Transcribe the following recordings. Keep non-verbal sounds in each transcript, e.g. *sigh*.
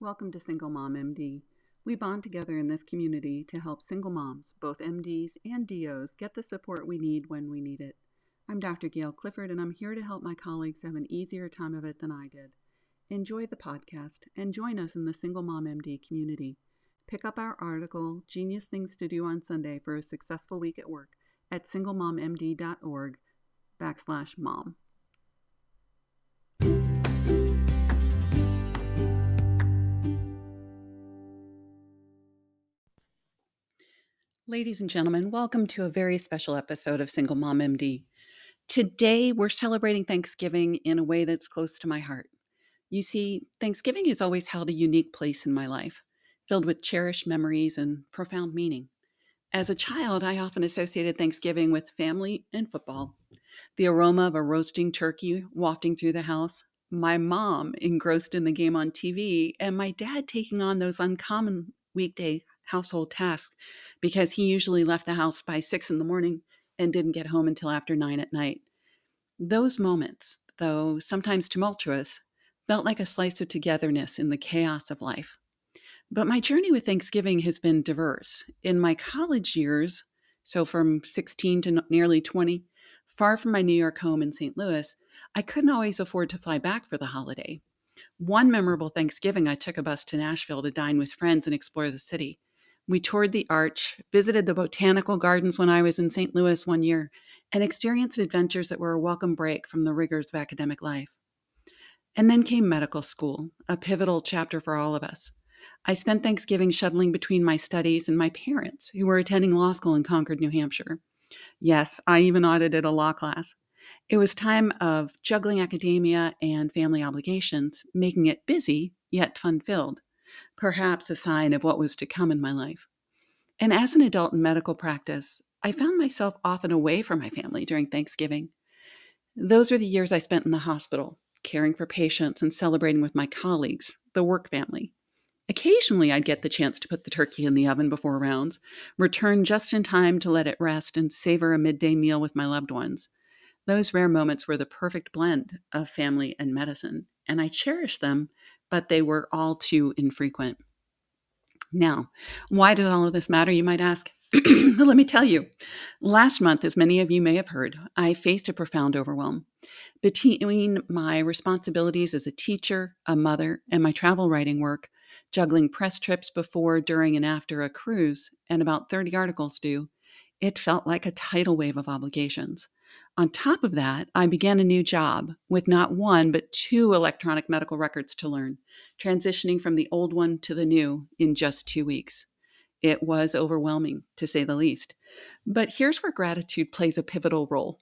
Welcome to Single Mom MD. We bond together in this community to help single moms, both MDs and DOs, get the support we need when we need it. I'm Dr. Gail Clifford, and I'm here to help my colleagues have an easier time of it than I did. Enjoy the podcast and join us in the Single Mom MD community. Pick up our article, Genius Things to Do on Sunday for a Successful Week at Work, at singlemommd.org backslash mom. Ladies and gentlemen, welcome to a very special episode of Single Mom MD. Today, we're celebrating Thanksgiving in a way that's close to my heart. You see, Thanksgiving has always held a unique place in my life, filled with cherished memories and profound meaning. As a child, I often associated Thanksgiving with family and football. The aroma of a roasting turkey wafting through the house, my mom engrossed in the game on TV, and my dad taking on those uncommon weekday household tasks because he usually left the house by six in the morning and didn't get home until after nine at night. Those moments, though sometimes tumultuous, felt like a slice of togetherness in the chaos of life. But my journey with Thanksgiving has been diverse. In my college years, so from 16 to nearly 20, far from my New York home in St. Louis, I couldn't always afford to fly back for the holiday. One memorable Thanksgiving, I took a bus to Nashville to dine with friends and explore the city. We toured the Arch, visited the botanical gardens when I was in St. Louis one year, and experienced adventures that were a welcome break from the rigors of academic life. And then came medical school, a pivotal chapter for all of us. I spent Thanksgiving shuttling between my studies and my parents, who were attending law school in Concord, New Hampshire. Yes, I even audited a law class. It was time of juggling academia and family obligations, making it busy yet fun filled perhaps a sign of what was to come in my life. And as an adult in medical practice, I found myself often away from my family during Thanksgiving. Those were the years I spent in the hospital, caring for patients and celebrating with my colleagues, the work family. Occasionally, I'd get the chance to put the turkey in the oven before rounds, return just in time to let it rest, and savor a midday meal with my loved ones. Those rare moments were the perfect blend of family and medicine, and I cherish them but they were all too infrequent. Now, why does all of this matter, you might ask? *clears throat* Let me tell you. Last month, as many of you may have heard, I faced a profound overwhelm. Between my responsibilities as a teacher, a mother, and my travel writing work, juggling press trips before, during, and after a cruise, and about 30 articles due, it felt like a tidal wave of obligations. On top of that, I began a new job with not one, but two electronic medical records to learn, transitioning from the old one to the new in just two weeks. It was overwhelming, to say the least. But here's where gratitude plays a pivotal role.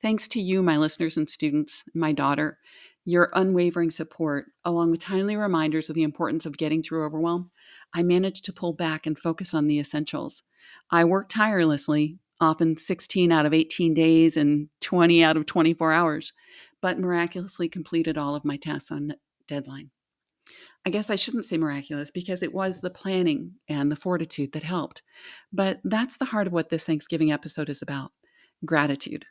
Thanks to you, my listeners and students, my daughter, your unwavering support, along with timely reminders of the importance of getting through overwhelm, I managed to pull back and focus on the essentials. I worked tirelessly, often 16 out of 18 days and 20 out of 24 hours, but miraculously completed all of my tasks on deadline. I guess I shouldn't say miraculous because it was the planning and the fortitude that helped. But that's the heart of what this Thanksgiving episode is about gratitude.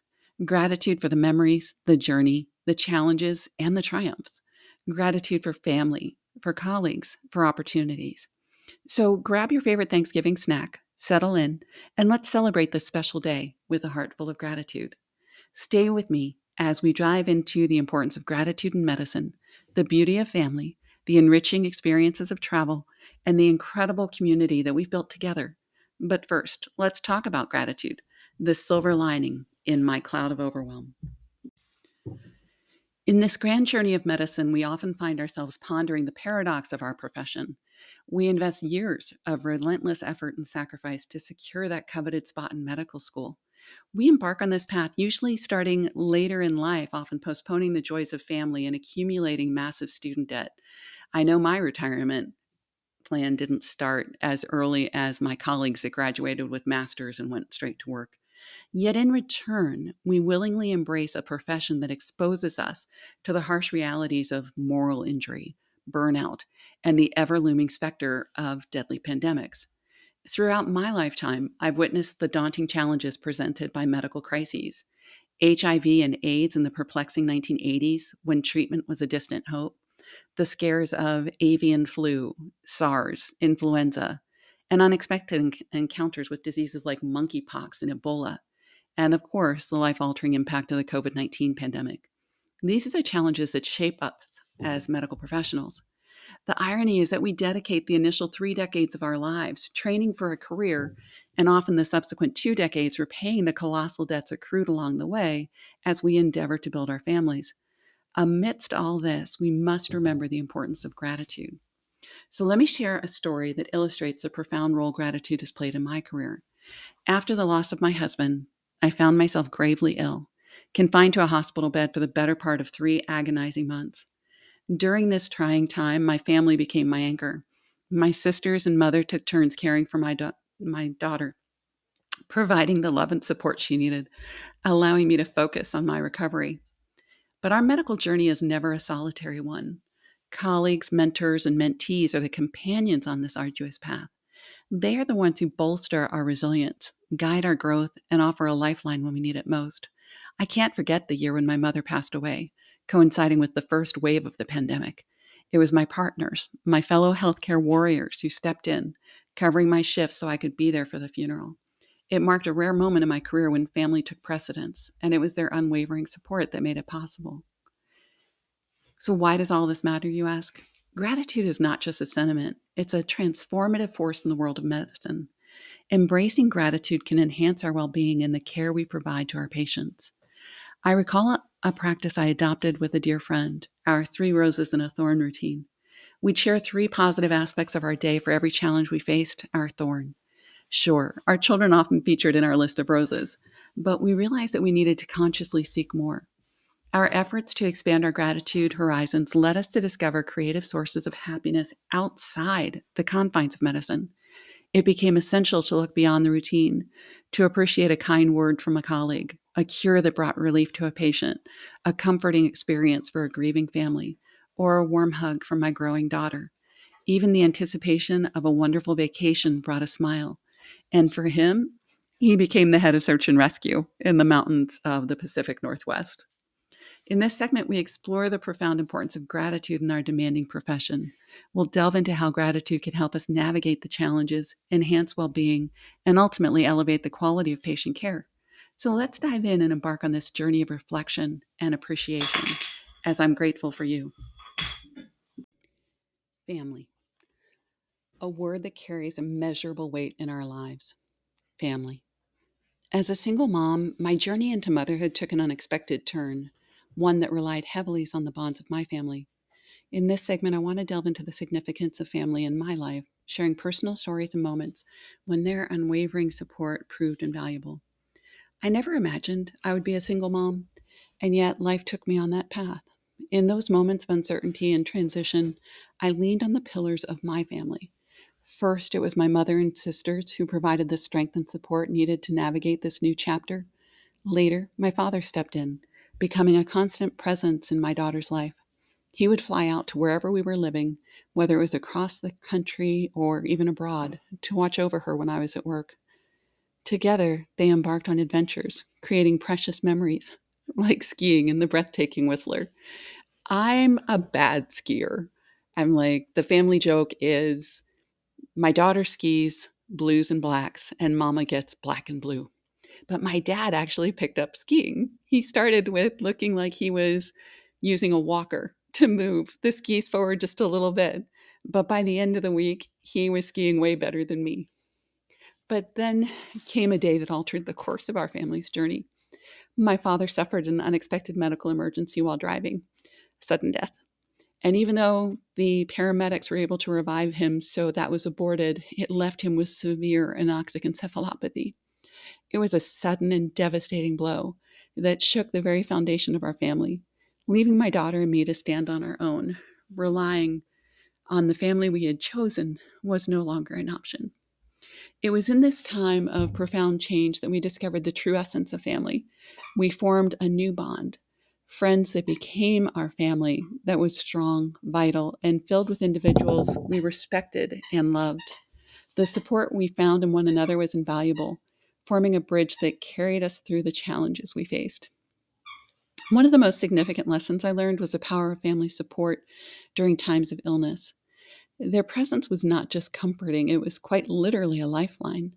Gratitude for the memories, the journey, the challenges, and the triumphs. Gratitude for family, for colleagues, for opportunities. So grab your favorite Thanksgiving snack, Settle in and let's celebrate this special day with a heart full of gratitude. Stay with me as we dive into the importance of gratitude in medicine, the beauty of family, the enriching experiences of travel, and the incredible community that we've built together. But first, let's talk about gratitude, the silver lining in my cloud of overwhelm. In this grand journey of medicine, we often find ourselves pondering the paradox of our profession we invest years of relentless effort and sacrifice to secure that coveted spot in medical school. We embark on this path usually starting later in life, often postponing the joys of family and accumulating massive student debt. I know my retirement plan didn't start as early as my colleagues that graduated with masters and went straight to work. Yet in return, we willingly embrace a profession that exposes us to the harsh realities of moral injury, burnout, and the ever looming specter of deadly pandemics. Throughout my lifetime, I've witnessed the daunting challenges presented by medical crises. HIV and AIDS in the perplexing 1980s, when treatment was a distant hope, the scares of avian flu, SARS, influenza, and unexpected encounters with diseases like monkeypox and Ebola, and of course, the life altering impact of the COVID 19 pandemic. These are the challenges that shape us as medical professionals. The irony is that we dedicate the initial three decades of our lives training for a career, and often the subsequent two decades repaying the colossal debts accrued along the way as we endeavor to build our families. Amidst all this, we must remember the importance of gratitude. So, let me share a story that illustrates the profound role gratitude has played in my career. After the loss of my husband, I found myself gravely ill, confined to a hospital bed for the better part of three agonizing months. During this trying time, my family became my anchor. My sisters and mother took turns caring for my, my daughter, providing the love and support she needed, allowing me to focus on my recovery. But our medical journey is never a solitary one. Colleagues, mentors, and mentees are the companions on this arduous path. They are the ones who bolster our resilience, guide our growth, and offer a lifeline when we need it most. I can't forget the year when my mother passed away coinciding with the first wave of the pandemic. It was my partners, my fellow healthcare warriors who stepped in, covering my shifts so I could be there for the funeral. It marked a rare moment in my career when family took precedence, and it was their unwavering support that made it possible. So, why does all this matter, you ask? Gratitude is not just a sentiment, it's a transformative force in the world of medicine. Embracing gratitude can enhance our well being and the care we provide to our patients. I recall a practice I adopted with a dear friend, our three roses and a thorn routine. We'd share three positive aspects of our day for every challenge we faced, our thorn. Sure, our children often featured in our list of roses, but we realized that we needed to consciously seek more. Our efforts to expand our gratitude horizons led us to discover creative sources of happiness outside the confines of medicine. It became essential to look beyond the routine, to appreciate a kind word from a colleague, a cure that brought relief to a patient, a comforting experience for a grieving family, or a warm hug from my growing daughter. Even the anticipation of a wonderful vacation brought a smile. And for him, he became the head of search and rescue in the mountains of the Pacific Northwest. In this segment, we explore the profound importance of gratitude in our demanding profession. We'll delve into how gratitude can help us navigate the challenges, enhance well being, and ultimately elevate the quality of patient care. So let's dive in and embark on this journey of reflection and appreciation as I'm grateful for you. Family. A word that carries immeasurable weight in our lives. Family. As a single mom, my journey into motherhood took an unexpected turn, one that relied heavily on the bonds of my family. In this segment, I want to delve into the significance of family in my life, sharing personal stories and moments when their unwavering support proved invaluable. I never imagined I would be a single mom, and yet life took me on that path. In those moments of uncertainty and transition, I leaned on the pillars of my family. First, it was my mother and sisters who provided the strength and support needed to navigate this new chapter. Later, my father stepped in, becoming a constant presence in my daughter's life. He would fly out to wherever we were living, whether it was across the country or even abroad, to watch over her when I was at work. Together, they embarked on adventures, creating precious memories, *laughs* like skiing in the breathtaking Whistler. I'm a bad skier. I'm like, the family joke is my daughter skis blues and blacks, and mama gets black and blue. But my dad actually picked up skiing. He started with looking like he was using a walker to move the skis forward just a little bit. But by the end of the week, he was skiing way better than me. But then came a day that altered the course of our family's journey. My father suffered an unexpected medical emergency while driving, sudden death. And even though the paramedics were able to revive him, so that was aborted, it left him with severe anoxic encephalopathy. It was a sudden and devastating blow that shook the very foundation of our family, leaving my daughter and me to stand on our own. Relying on the family we had chosen was no longer an option. It was in this time of profound change that we discovered the true essence of family. We formed a new bond, friends that became our family that was strong, vital, and filled with individuals we respected and loved. The support we found in one another was invaluable, forming a bridge that carried us through the challenges we faced. One of the most significant lessons I learned was the power of family support during times of illness. Their presence was not just comforting, it was quite literally a lifeline.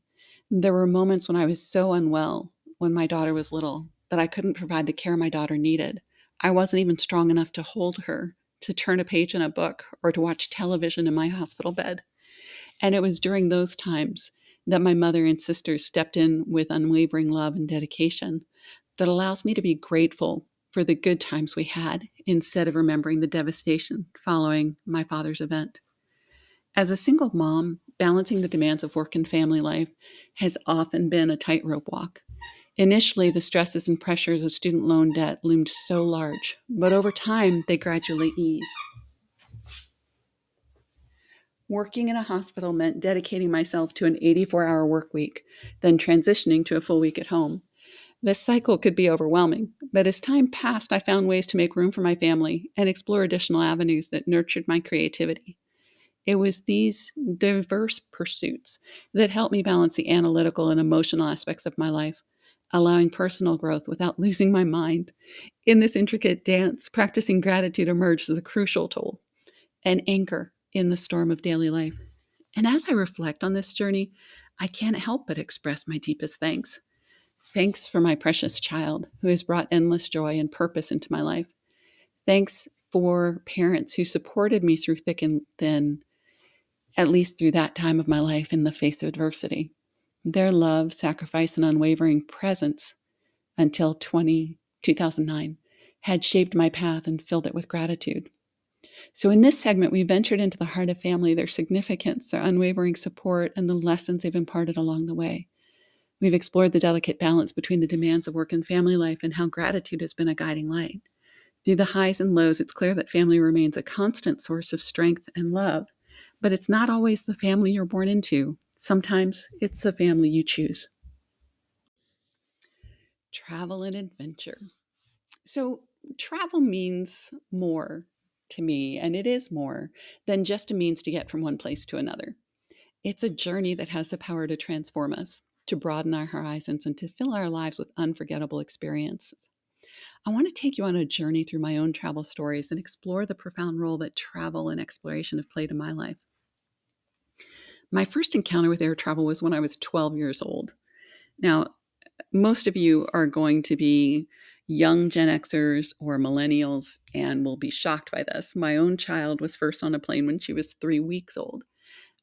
There were moments when I was so unwell when my daughter was little that I couldn't provide the care my daughter needed. I wasn't even strong enough to hold her, to turn a page in a book, or to watch television in my hospital bed. And it was during those times that my mother and sisters stepped in with unwavering love and dedication that allows me to be grateful for the good times we had instead of remembering the devastation following my father's event. As a single mom, balancing the demands of work and family life has often been a tightrope walk. Initially, the stresses and pressures of student loan debt loomed so large, but over time, they gradually eased. Working in a hospital meant dedicating myself to an 84 hour work week, then transitioning to a full week at home. This cycle could be overwhelming, but as time passed, I found ways to make room for my family and explore additional avenues that nurtured my creativity. It was these diverse pursuits that helped me balance the analytical and emotional aspects of my life, allowing personal growth without losing my mind. In this intricate dance, practicing gratitude emerged as a crucial tool, an anchor in the storm of daily life. And as I reflect on this journey, I can't help but express my deepest thanks. Thanks for my precious child who has brought endless joy and purpose into my life. Thanks for parents who supported me through thick and thin, at least through that time of my life in the face of adversity. Their love, sacrifice, and unwavering presence until 20, 2009 had shaped my path and filled it with gratitude. So, in this segment, we ventured into the heart of family, their significance, their unwavering support, and the lessons they've imparted along the way. We've explored the delicate balance between the demands of work and family life and how gratitude has been a guiding light. Through the highs and lows, it's clear that family remains a constant source of strength and love, but it's not always the family you're born into. Sometimes it's the family you choose. Travel and adventure. So, travel means more to me, and it is more than just a means to get from one place to another. It's a journey that has the power to transform us to broaden our horizons and to fill our lives with unforgettable experiences. I want to take you on a journey through my own travel stories and explore the profound role that travel and exploration have played in my life. My first encounter with air travel was when I was 12 years old. Now, most of you are going to be young Gen Xers or millennials and will be shocked by this. My own child was first on a plane when she was three weeks old.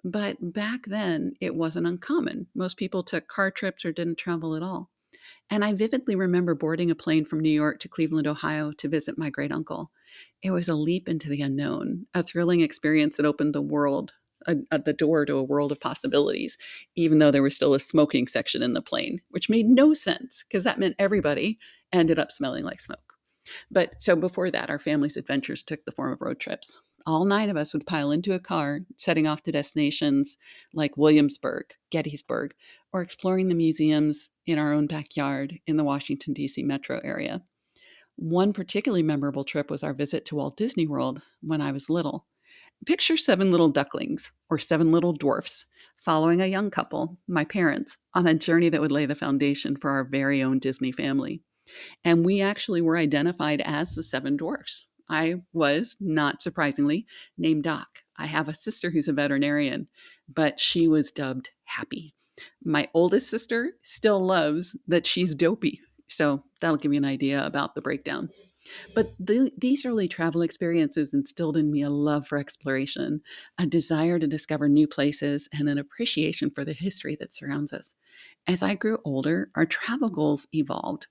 But back then, it wasn't uncommon. Most people took car trips or didn't travel at all. And I vividly remember boarding a plane from New York to Cleveland, Ohio to visit my great uncle. It was a leap into the unknown, a thrilling experience that opened the world, at uh, the door to a world of possibilities, even though there was still a smoking section in the plane, which made no sense because that meant everybody ended up smelling like smoke. But so before that, our family's adventures took the form of road trips all nine of us would pile into a car, setting off to destinations like Williamsburg, Gettysburg, or exploring the museums in our own backyard in the Washington, D.C. metro area. One particularly memorable trip was our visit to Walt Disney World when I was little. Picture seven little ducklings, or seven little dwarfs, following a young couple, my parents, on a journey that would lay the foundation for our very own Disney family. And we actually were identified as the seven dwarfs. I was, not surprisingly, named Doc. I have a sister who's a veterinarian, but she was dubbed Happy. My oldest sister still loves that she's dopey. So that'll give you an idea about the breakdown. But the, these early travel experiences instilled in me a love for exploration, a desire to discover new places, and an appreciation for the history that surrounds us. As I grew older, our travel goals evolved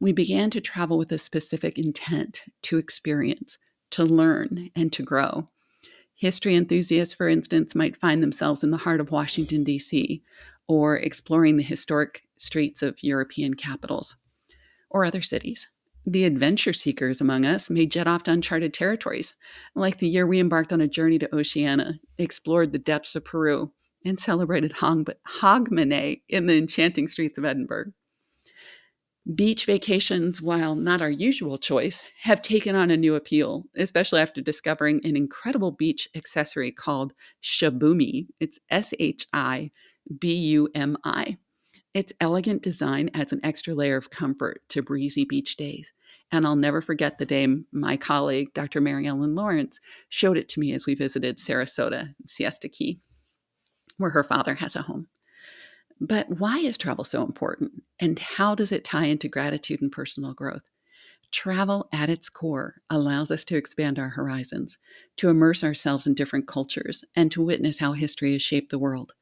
we began to travel with a specific intent to experience, to learn, and to grow. History enthusiasts, for instance, might find themselves in the heart of Washington, D.C., or exploring the historic streets of European capitals or other cities. The adventure seekers among us may jet off to uncharted territories, like the year we embarked on a journey to Oceania, explored the depths of Peru, and celebrated Hogmanay in the enchanting streets of Edinburgh. Beach vacations, while not our usual choice, have taken on a new appeal, especially after discovering an incredible beach accessory called Shibumi. It's S H I B U M I. Its elegant design adds an extra layer of comfort to breezy beach days. And I'll never forget the day my colleague, Dr. Mary Ellen Lawrence, showed it to me as we visited Sarasota, Siesta Key, where her father has a home. But why is travel so important? And how does it tie into gratitude and personal growth? Travel at its core allows us to expand our horizons, to immerse ourselves in different cultures, and to witness how history has shaped the world.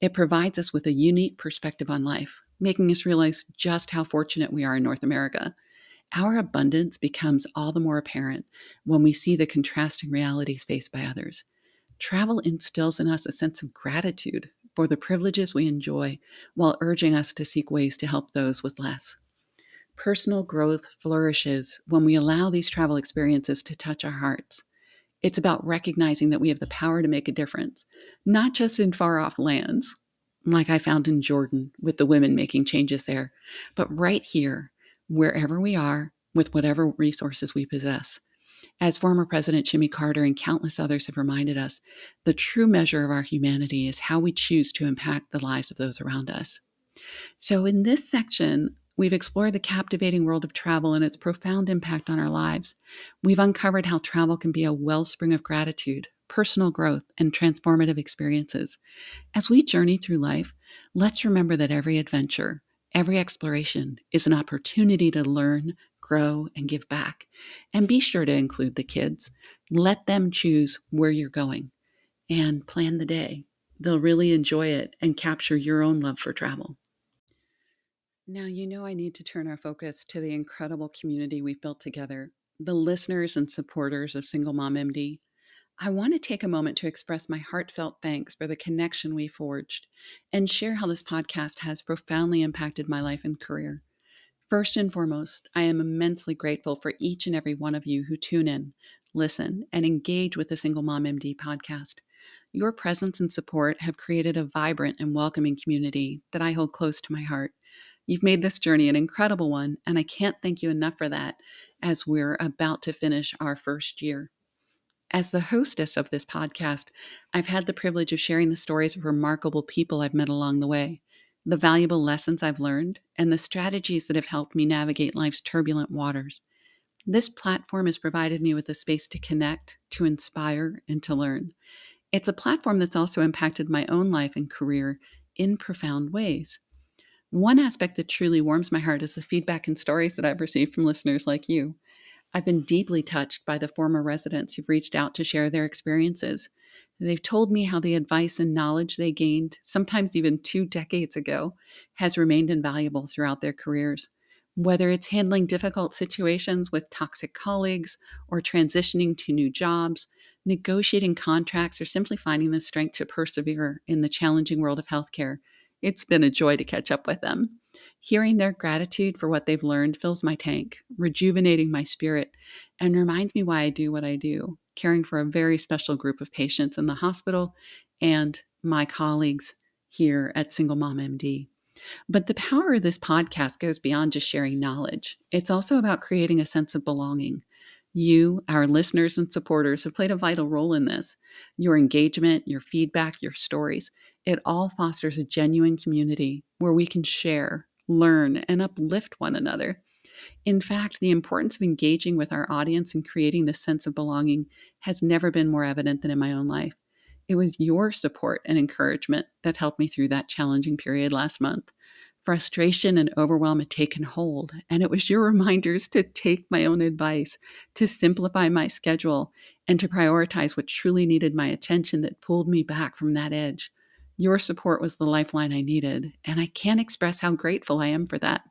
It provides us with a unique perspective on life, making us realize just how fortunate we are in North America. Our abundance becomes all the more apparent when we see the contrasting realities faced by others. Travel instills in us a sense of gratitude for the privileges we enjoy while urging us to seek ways to help those with less. Personal growth flourishes when we allow these travel experiences to touch our hearts. It's about recognizing that we have the power to make a difference, not just in far off lands, like I found in Jordan with the women making changes there, but right here, wherever we are, with whatever resources we possess. As former President Jimmy Carter and countless others have reminded us, the true measure of our humanity is how we choose to impact the lives of those around us. So, in this section, We've explored the captivating world of travel and its profound impact on our lives. We've uncovered how travel can be a wellspring of gratitude, personal growth, and transformative experiences. As we journey through life, let's remember that every adventure, every exploration is an opportunity to learn, grow, and give back. And be sure to include the kids. Let them choose where you're going and plan the day. They'll really enjoy it and capture your own love for travel. Now, you know, I need to turn our focus to the incredible community we've built together, the listeners and supporters of Single Mom MD. I want to take a moment to express my heartfelt thanks for the connection we forged and share how this podcast has profoundly impacted my life and career. First and foremost, I am immensely grateful for each and every one of you who tune in, listen, and engage with the Single Mom MD podcast. Your presence and support have created a vibrant and welcoming community that I hold close to my heart. You've made this journey an incredible one, and I can't thank you enough for that as we're about to finish our first year. As the hostess of this podcast, I've had the privilege of sharing the stories of remarkable people I've met along the way, the valuable lessons I've learned, and the strategies that have helped me navigate life's turbulent waters. This platform has provided me with a space to connect, to inspire, and to learn. It's a platform that's also impacted my own life and career in profound ways. One aspect that truly warms my heart is the feedback and stories that I've received from listeners like you. I've been deeply touched by the former residents who've reached out to share their experiences. They've told me how the advice and knowledge they gained, sometimes even two decades ago, has remained invaluable throughout their careers. Whether it's handling difficult situations with toxic colleagues, or transitioning to new jobs, negotiating contracts, or simply finding the strength to persevere in the challenging world of healthcare, it's been a joy to catch up with them. Hearing their gratitude for what they've learned fills my tank, rejuvenating my spirit, and reminds me why I do what I do, caring for a very special group of patients in the hospital and my colleagues here at Single Mom MD. But the power of this podcast goes beyond just sharing knowledge. It's also about creating a sense of belonging. You, our listeners and supporters, have played a vital role in this. Your engagement, your feedback, your stories, it all fosters a genuine community where we can share, learn, and uplift one another. In fact, the importance of engaging with our audience and creating this sense of belonging has never been more evident than in my own life. It was your support and encouragement that helped me through that challenging period last month. Frustration and overwhelm had taken hold, and it was your reminders to take my own advice, to simplify my schedule, and to prioritize what truly needed my attention that pulled me back from that edge. Your support was the lifeline I needed, and I can't express how grateful I am for that.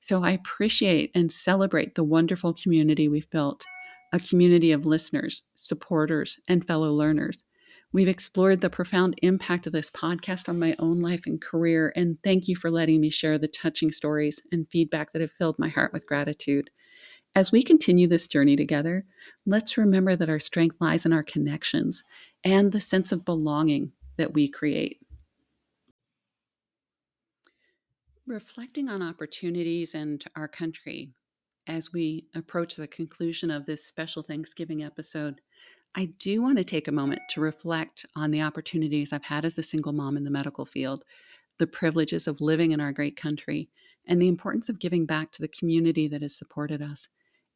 So I appreciate and celebrate the wonderful community we've built a community of listeners, supporters, and fellow learners. We've explored the profound impact of this podcast on my own life and career, and thank you for letting me share the touching stories and feedback that have filled my heart with gratitude. As we continue this journey together, let's remember that our strength lies in our connections and the sense of belonging that we create. Reflecting on opportunities and our country as we approach the conclusion of this special Thanksgiving episode, I do want to take a moment to reflect on the opportunities I've had as a single mom in the medical field. the privileges of living in our great country, and the importance of giving back to the community that has supported us.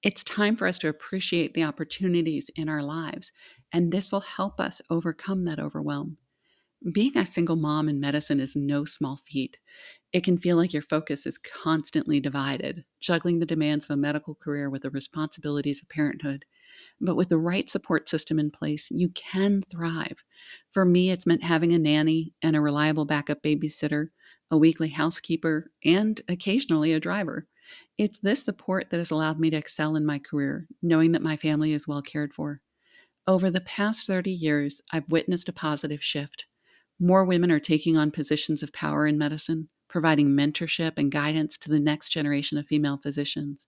It's time for us to appreciate the opportunities in our lives, and this will help us overcome that overwhelm. Being a single mom in medicine is no small feat. It can feel like your focus is constantly divided, juggling the demands of a medical career with the responsibilities of parenthood. But with the right support system in place, you can thrive. For me, it's meant having a nanny and a reliable backup babysitter, a weekly housekeeper, and occasionally a driver. It's this support that has allowed me to excel in my career, knowing that my family is well cared for. Over the past 30 years, I've witnessed a positive shift. More women are taking on positions of power in medicine, providing mentorship and guidance to the next generation of female physicians.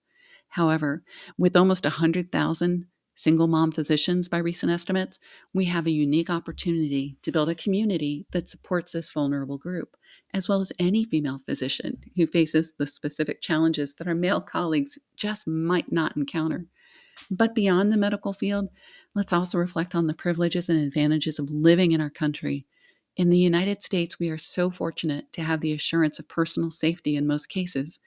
However, with almost 100,000 single mom physicians by recent estimates, we have a unique opportunity to build a community that supports this vulnerable group, as well as any female physician who faces the specific challenges that our male colleagues just might not encounter. But beyond the medical field, let's also reflect on the privileges and advantages of living in our country in the United States, we are so fortunate to have the assurance of personal safety in most cases,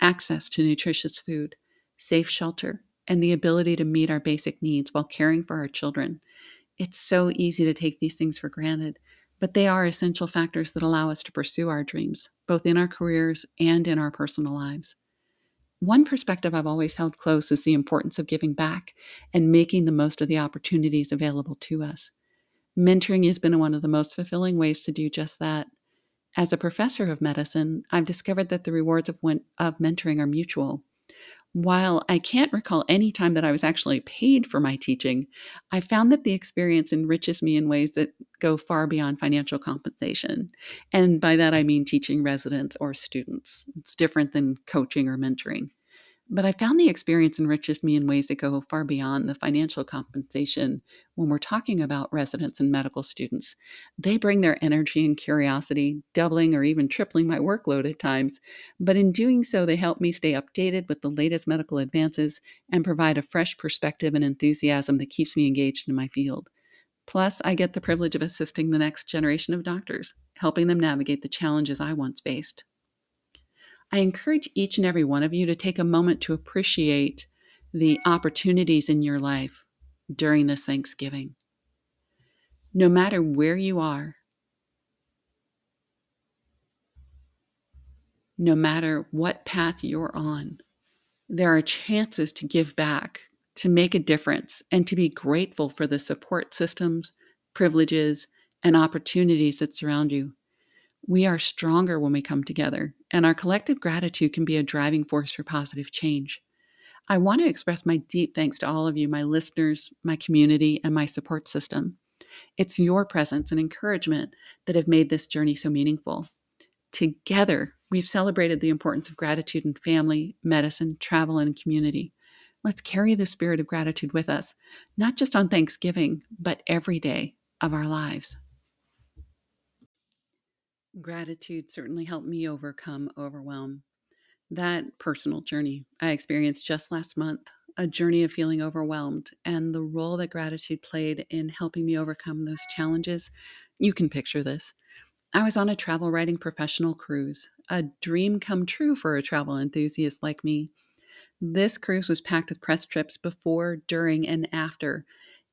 access to nutritious food, safe shelter, and the ability to meet our basic needs while caring for our children. It's so easy to take these things for granted, but they are essential factors that allow us to pursue our dreams, both in our careers and in our personal lives. One perspective I've always held close is the importance of giving back and making the most of the opportunities available to us. Mentoring has been one of the most fulfilling ways to do just that. As a professor of medicine, I've discovered that the rewards of, of mentoring are mutual. While I can't recall any time that I was actually paid for my teaching, I found that the experience enriches me in ways that go far beyond financial compensation. And by that, I mean teaching residents or students. It's different than coaching or mentoring. But I found the experience enriches me in ways that go far beyond the financial compensation when we're talking about residents and medical students. They bring their energy and curiosity, doubling or even tripling my workload at times. But in doing so, they help me stay updated with the latest medical advances and provide a fresh perspective and enthusiasm that keeps me engaged in my field. Plus, I get the privilege of assisting the next generation of doctors, helping them navigate the challenges I once faced. I encourage each and every one of you to take a moment to appreciate the opportunities in your life during this Thanksgiving. No matter where you are, no matter what path you're on, there are chances to give back, to make a difference, and to be grateful for the support systems, privileges, and opportunities that surround you. We are stronger when we come together, and our collective gratitude can be a driving force for positive change. I want to express my deep thanks to all of you, my listeners, my community, and my support system. It's your presence and encouragement that have made this journey so meaningful. Together, we've celebrated the importance of gratitude in family, medicine, travel, and community. Let's carry the spirit of gratitude with us, not just on Thanksgiving, but every day of our lives. Gratitude certainly helped me overcome overwhelm. That personal journey I experienced just last month, a journey of feeling overwhelmed, and the role that gratitude played in helping me overcome those challenges. You can picture this. I was on a travel writing professional cruise, a dream come true for a travel enthusiast like me. This cruise was packed with press trips before, during, and after,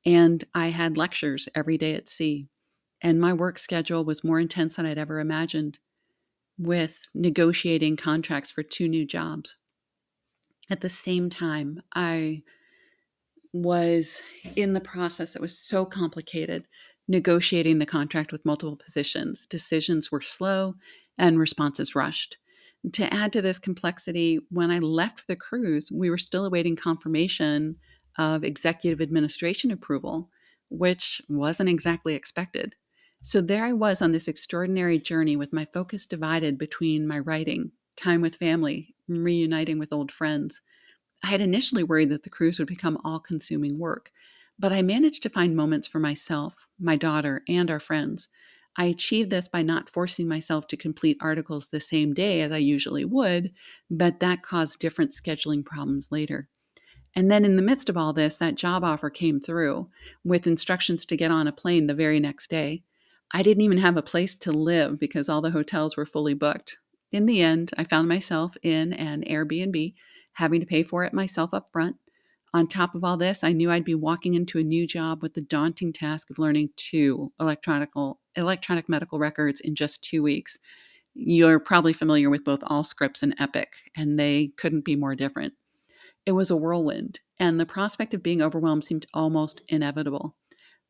and I had lectures every day at sea and my work schedule was more intense than I'd ever imagined with negotiating contracts for two new jobs. At the same time, I was in the process that was so complicated negotiating the contract with multiple positions. Decisions were slow and responses rushed. To add to this complexity, when I left the cruise, we were still awaiting confirmation of executive administration approval, which wasn't exactly expected. So there I was on this extraordinary journey with my focus divided between my writing, time with family, reuniting with old friends. I had initially worried that the cruise would become all consuming work, but I managed to find moments for myself, my daughter, and our friends. I achieved this by not forcing myself to complete articles the same day as I usually would, but that caused different scheduling problems later. And then in the midst of all this, that job offer came through with instructions to get on a plane the very next day. I didn't even have a place to live because all the hotels were fully booked. In the end, I found myself in an Airbnb, having to pay for it myself up front. On top of all this, I knew I'd be walking into a new job with the daunting task of learning two electronic medical records in just two weeks. You're probably familiar with both Allscripts and Epic, and they couldn't be more different. It was a whirlwind, and the prospect of being overwhelmed seemed almost inevitable.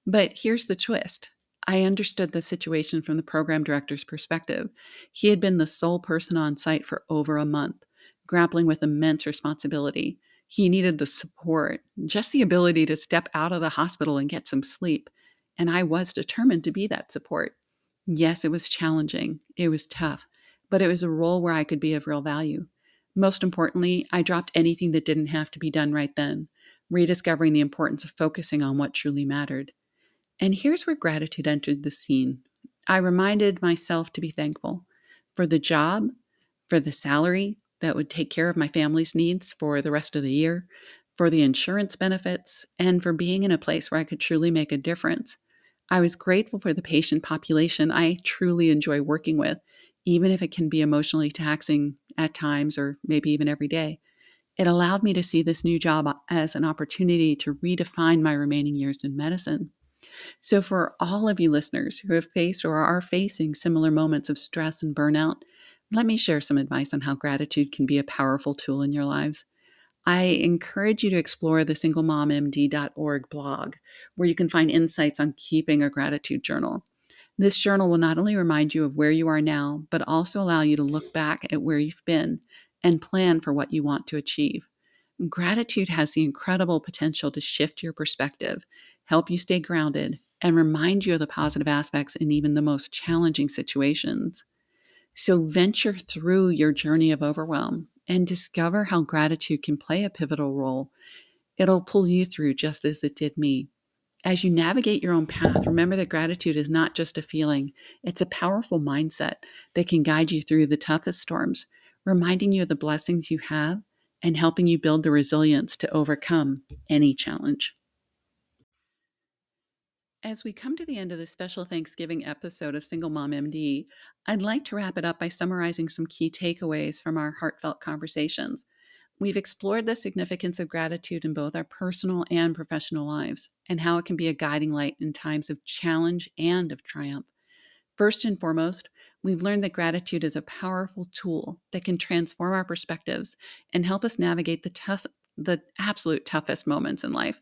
But here's the twist I understood the situation from the program director's perspective. He had been the sole person on site for over a month, grappling with immense responsibility. He needed the support, just the ability to step out of the hospital and get some sleep. And I was determined to be that support. Yes, it was challenging, it was tough, but it was a role where I could be of real value. Most importantly, I dropped anything that didn't have to be done right then, rediscovering the importance of focusing on what truly mattered. And here's where gratitude entered the scene. I reminded myself to be thankful for the job, for the salary that would take care of my family's needs for the rest of the year, for the insurance benefits, and for being in a place where I could truly make a difference. I was grateful for the patient population I truly enjoy working with, even if it can be emotionally taxing at times or maybe even every day. It allowed me to see this new job as an opportunity to redefine my remaining years in medicine. So, for all of you listeners who have faced or are facing similar moments of stress and burnout, let me share some advice on how gratitude can be a powerful tool in your lives. I encourage you to explore the singlemommd.org blog, where you can find insights on keeping a gratitude journal. This journal will not only remind you of where you are now, but also allow you to look back at where you've been and plan for what you want to achieve. Gratitude has the incredible potential to shift your perspective help you stay grounded, and remind you of the positive aspects in even the most challenging situations. So venture through your journey of overwhelm and discover how gratitude can play a pivotal role. It'll pull you through just as it did me. As you navigate your own path, remember that gratitude is not just a feeling, it's a powerful mindset that can guide you through the toughest storms, reminding you of the blessings you have and helping you build the resilience to overcome any challenge. As we come to the end of this special Thanksgiving episode of Single Mom MD, I'd like to wrap it up by summarizing some key takeaways from our heartfelt conversations. We've explored the significance of gratitude in both our personal and professional lives, and how it can be a guiding light in times of challenge and of triumph. First and foremost, we've learned that gratitude is a powerful tool that can transform our perspectives and help us navigate the tough, the absolute toughest moments in life.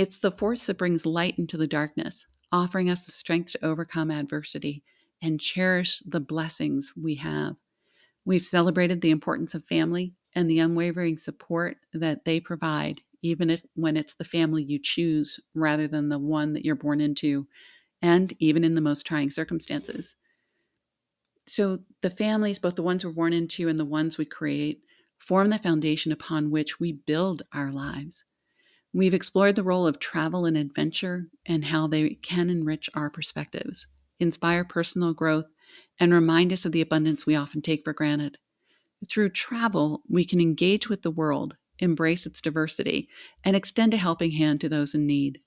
It's the force that brings light into the darkness, offering us the strength to overcome adversity and cherish the blessings we have. We've celebrated the importance of family and the unwavering support that they provide, even if when it's the family you choose rather than the one that you're born into, and even in the most trying circumstances. So, the families, both the ones we're born into and the ones we create, form the foundation upon which we build our lives. We've explored the role of travel and adventure and how they can enrich our perspectives, inspire personal growth, and remind us of the abundance we often take for granted. Through travel, we can engage with the world, embrace its diversity, and extend a helping hand to those in need.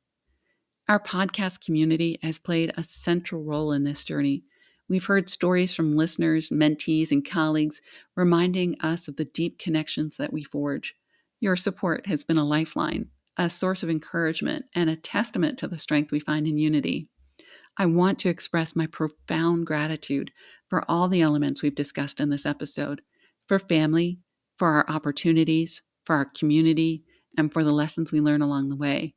Our podcast community has played a central role in this journey. We've heard stories from listeners, mentees, and colleagues reminding us of the deep connections that we forge. Your support has been a lifeline a source of encouragement and a testament to the strength we find in unity. I want to express my profound gratitude for all the elements we've discussed in this episode for family, for our opportunities, for our community, and for the lessons we learn along the way.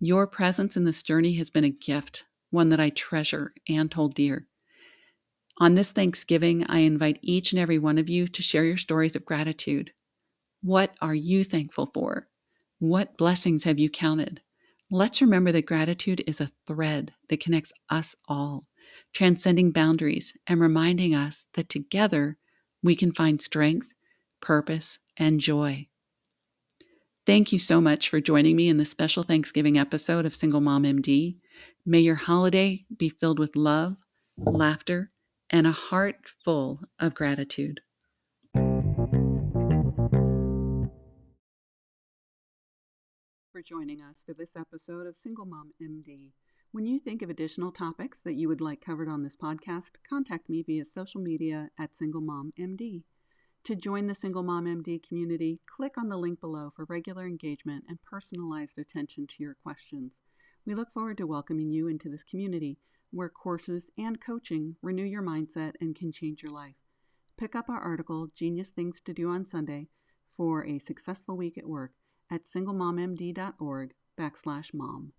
Your presence in this journey has been a gift, one that I treasure and hold dear. On this Thanksgiving, I invite each and every one of you to share your stories of gratitude. What are you thankful for? What blessings have you counted? Let's remember that gratitude is a thread that connects us all, transcending boundaries and reminding us that together we can find strength, purpose, and joy. Thank you so much for joining me in this special Thanksgiving episode of Single Mom MD. May your holiday be filled with love, laughter, and a heart full of gratitude. For joining us for this episode of Single Mom MD. When you think of additional topics that you would like covered on this podcast, contact me via social media at Single Mom MD. To join the Single Mom MD community, click on the link below for regular engagement and personalized attention to your questions. We look forward to welcoming you into this community where courses and coaching renew your mindset and can change your life. Pick up our article, Genius Things to Do on Sunday, for a successful week at work at singlemommd.org backslash mom.